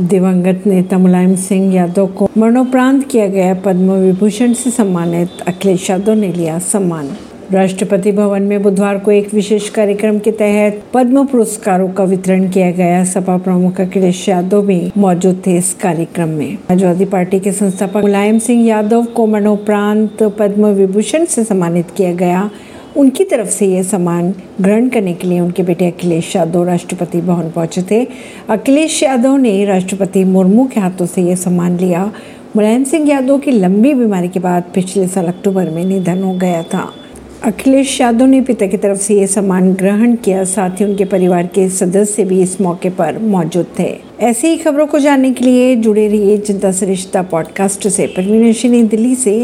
दिवंगत नेता मुलायम सिंह यादव को मरणोपरांत किया गया पद्म विभूषण से सम्मानित, अखिलेश यादव ने लिया सम्मान। राष्ट्रपति भवन में बुधवार को एक विशेष कार्यक्रम के तहत पद्म पुरस्कारों का वितरण किया गया। सपा प्रमुख अखिलेश यादव भी मौजूद थे इस कार्यक्रम में। समाजवादी पार्टी के संस्थापक मुलायम सिंह यादव को मरणोपरांत पद्म विभूषण से सम्मानित किया गया। उनकी तरफ़ से ये सम्मान ग्रहण करने के लिए उनके बेटे अखिलेश यादव राष्ट्रपति भवन पहुँचे थे। अखिलेश यादव ने राष्ट्रपति मुर्मू के हाथों से ये सम्मान लिया। मुलायम सिंह यादव की लंबी बीमारी के बाद पिछले साल अक्टूबर में निधन हो गया था। अखिलेश यादव ने पिता की तरफ़ से ये सम्मान ग्रहण किया। साथ ही उनके परिवार के सदस्य भी इस मौके पर मौजूद थे। ऐसी ही खबरों को जानने के लिए जुड़े रहिए जनता सरिश्ता पॉडकास्ट से। परवीन दिल्ली से